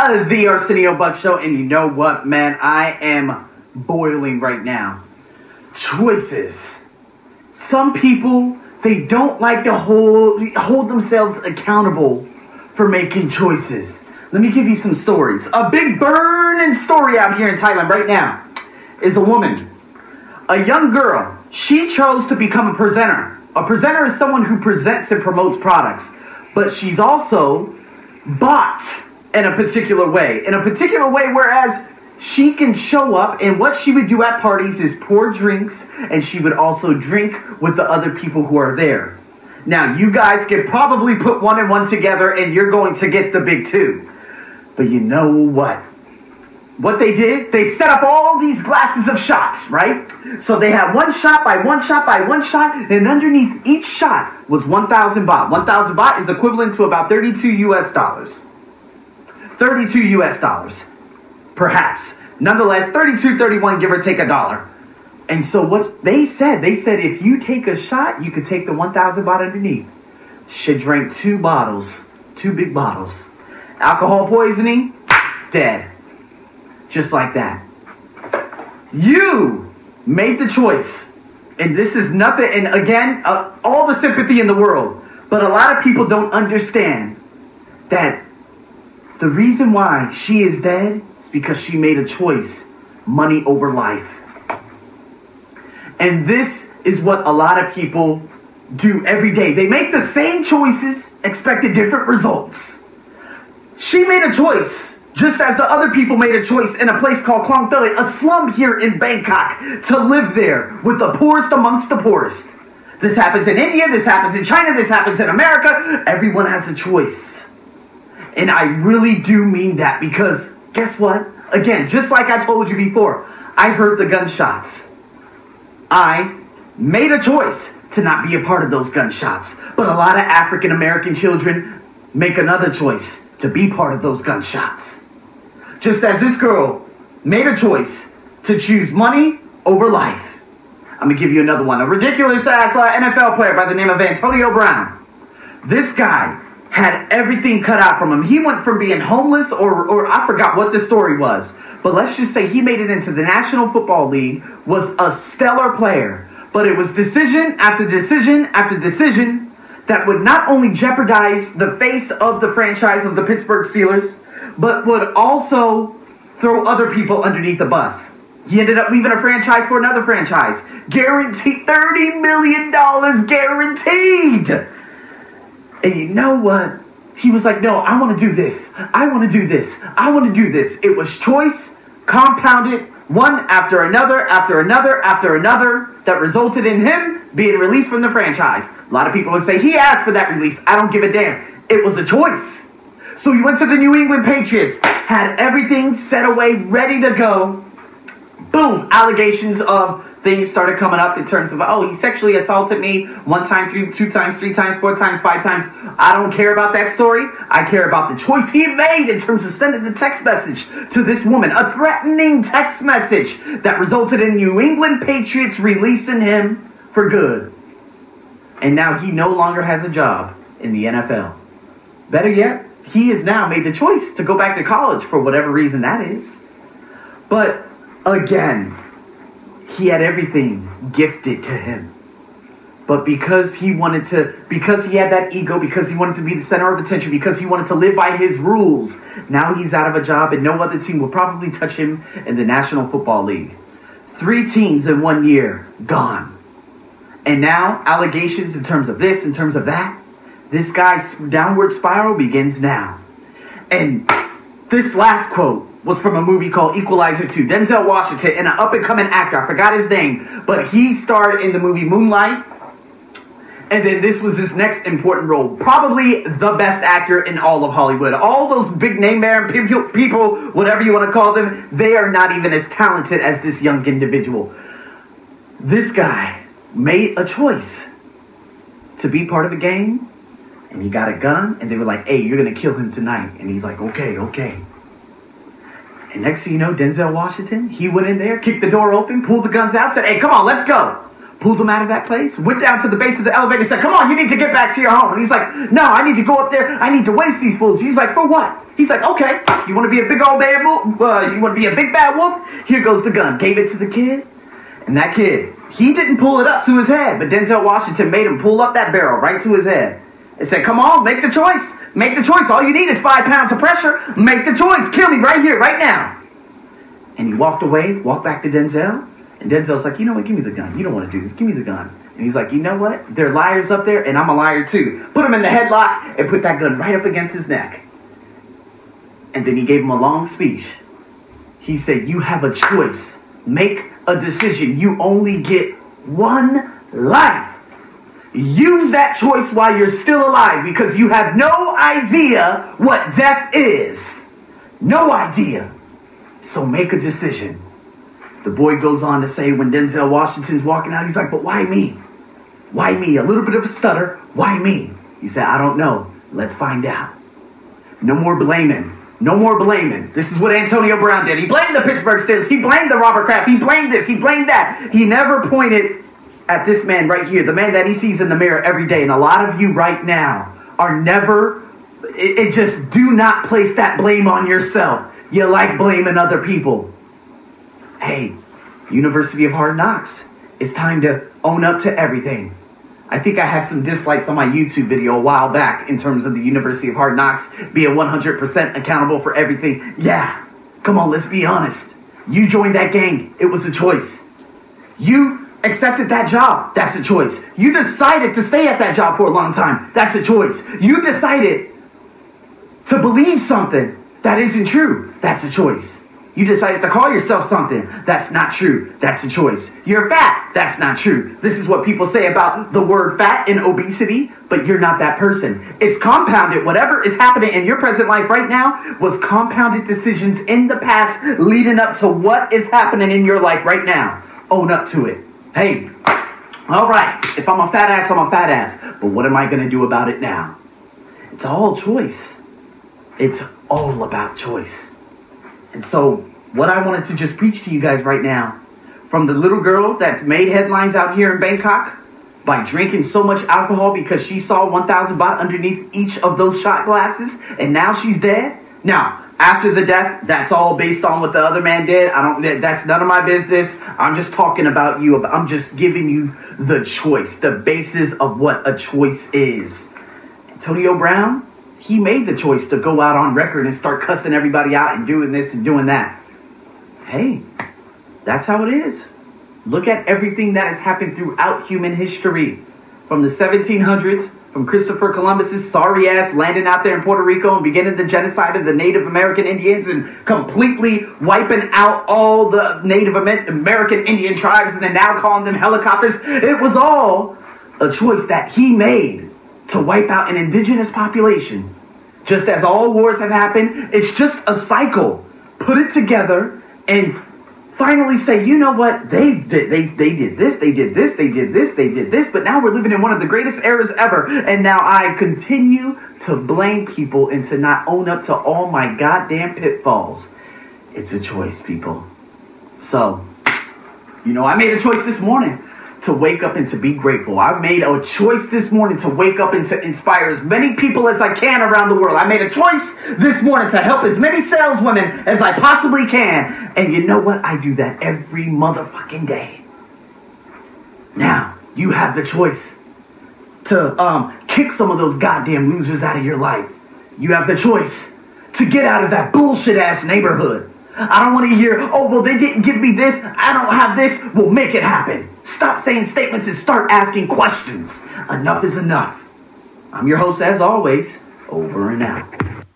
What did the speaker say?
uh, the Arsenio Buck Show, and you know what, man? I am boiling right now. Choices. Some people they don't like to hold hold themselves accountable for making choices. Let me give you some stories. A big burning story out here in Thailand right now is a woman, a young girl. She chose to become a presenter. A presenter is someone who presents and promotes products, but she's also bought in a particular way. In a particular way, whereas she can show up and what she would do at parties is pour drinks and she would also drink with the other people who are there. Now, you guys can probably put one and one together and you're going to get the big two. But you know what? What they did, they set up all these glasses of shots, right? So they had one shot by one shot by one shot, and underneath each shot was 1,000 baht. 1,000 baht is equivalent to about 32 US dollars. 32 US dollars, perhaps. Nonetheless, 32, 31, give or take a dollar. And so what they said, they said if you take a shot, you could take the 1,000 baht underneath. She drank two bottles, two big bottles. Alcohol poisoning, dead. Just like that. You made the choice. And this is nothing, and again, uh, all the sympathy in the world. But a lot of people don't understand that the reason why she is dead is because she made a choice money over life. And this is what a lot of people do every day. They make the same choices, expected different results. She made a choice, just as the other people made a choice in a place called Khlong Toei, a slum here in Bangkok, to live there with the poorest amongst the poorest. This happens in India, this happens in China, this happens in America. Everyone has a choice. And I really do mean that because guess what? Again, just like I told you before, I heard the gunshots. I made a choice to not be a part of those gunshots. But a lot of African American children make another choice to be part of those gunshots. Just as this girl made a choice to choose money over life. I'm gonna give you another one. A ridiculous ass uh, NFL player by the name of Antonio Brown. This guy had everything cut out from him. He went from being homeless, or, or I forgot what the story was, but let's just say he made it into the National Football League, was a stellar player. But it was decision after decision after decision that would not only jeopardize the face of the franchise of the Pittsburgh Steelers, but would also throw other people underneath the bus. He ended up leaving a franchise for another franchise. Guaranteed $30 million guaranteed. And you know what? He was like, no, I want to do this. I want to do this. I want to do this. It was choice compounded one after another, after another, after another, that resulted in him being released from the franchise. A lot of people would say he asked for that release. I don't give a damn. It was a choice. So he went to the New England Patriots, had everything set away, ready to go. Boom, allegations of things started coming up in terms of, oh, he sexually assaulted me one time, three, two times, three times, four times, five times. I don't care about that story. I care about the choice he made in terms of sending the text message to this woman, a threatening text message that resulted in New England Patriots releasing him for good. And now he no longer has a job in the NFL. Better yet, he has now made the choice to go back to college for whatever reason that is. But again, he had everything gifted to him. But because he wanted to, because he had that ego, because he wanted to be the center of attention, because he wanted to live by his rules, now he's out of a job and no other team will probably touch him in the National Football League. Three teams in one year, gone. And now, allegations in terms of this, in terms of that, this guy's downward spiral begins now. And this last quote was from a movie called Equalizer 2. Denzel Washington and an up and coming actor, I forgot his name, but he starred in the movie Moonlight. And then this was his next important role. Probably the best actor in all of Hollywood. All those big name people, people, whatever you want to call them, they are not even as talented as this young individual. This guy made a choice to be part of the game, and he got a gun, and they were like, hey, you're going to kill him tonight. And he's like, okay, okay. And next thing you know, Denzel Washington, he went in there, kicked the door open, pulled the guns out, said, hey, come on, let's go. pulled him out of that place, went down to the base of the elevator, said, Come on, you need to get back to your home. And he's like, No, I need to go up there. I need to waste these fools. He's like, For what? He's like, Okay, you want to be a big old bad wolf? Uh, you want to be a big bad wolf? Here goes the gun. Gave it to the kid. And that kid, he didn't pull it up to his head, but Denzel Washington made him pull up that barrel right to his head and said, Come on, make the choice. Make the choice. All you need is five pounds of pressure. Make the choice. Kill me right here, right now. And he walked away, walked back to Denzel. And Denzel's like, You know what? Give me the gun. You don't want to do this. Give me the gun. And he's like, You know what? There are liars up there, and I'm a liar too. Put him in the headlock and put that gun right up against his neck. And then he gave him a long speech. He said, You have a choice. Make a decision. You only get one life. Use that choice while you're still alive because you have no idea what death is. No idea. So make a decision. The boy goes on to say when Denzel Washington's walking out, he's like, But why me? Why me? A little bit of a stutter. Why me? He said, I don't know. Let's find out. No more blaming. No more blaming. This is what Antonio Brown did. He blamed the Pittsburgh Steelers. He blamed the Robert Kraft. He blamed this. He blamed that. He never pointed at this man right here, the man that he sees in the mirror every day. And a lot of you right now are never, it, it just do not place that blame on yourself. You like blaming other people. Hey, University of Hard Knocks. It's time to own up to everything. I think I had some dislikes on my YouTube video a while back in terms of the University of Hard Knocks being 100% accountable for everything. Yeah, come on, let's be honest. You joined that gang, it was a choice. You accepted that job, that's a choice. You decided to stay at that job for a long time, that's a choice. You decided to believe something that isn't true, that's a choice. You decided to call yourself something. That's not true. That's a choice. You're fat. That's not true. This is what people say about the word fat and obesity, but you're not that person. It's compounded. Whatever is happening in your present life right now was compounded decisions in the past leading up to what is happening in your life right now. Own up to it. Hey, all right. If I'm a fat ass, I'm a fat ass. But what am I going to do about it now? It's all choice. It's all about choice. And so, what I wanted to just preach to you guys right now, from the little girl that made headlines out here in Bangkok by drinking so much alcohol because she saw 1,000 baht underneath each of those shot glasses, and now she's dead. Now, after the death, that's all based on what the other man did. I don't. That's none of my business. I'm just talking about you. I'm just giving you the choice, the basis of what a choice is. Antonio Brown, he made the choice to go out on record and start cussing everybody out and doing this and doing that. Hey, that's how it is. Look at everything that has happened throughout human history. From the 1700s, from Christopher Columbus's sorry ass landing out there in Puerto Rico and beginning the genocide of the Native American Indians and completely wiping out all the Native American Indian tribes and then now calling them helicopters. It was all a choice that he made to wipe out an indigenous population. Just as all wars have happened, it's just a cycle. Put it together and finally say, you know what? They did they they did this, they did this, they did this, they did this, but now we're living in one of the greatest eras ever. And now I continue to blame people and to not own up to all my goddamn pitfalls. It's a choice, people. So, you know, I made a choice this morning to wake up and to be grateful. I made a choice this morning to wake up and to inspire as many people as I can around the world. I made a choice this morning to help as many saleswomen as I possibly can. And you know what? I do that every motherfucking day. Now, you have the choice to um, kick some of those goddamn losers out of your life. You have the choice to get out of that bullshit ass neighborhood. I don't want to hear, oh, well, they didn't give me this. I don't have this. We'll make it happen. Stop saying statements and start asking questions. Enough is enough. I'm your host, as always, over and out.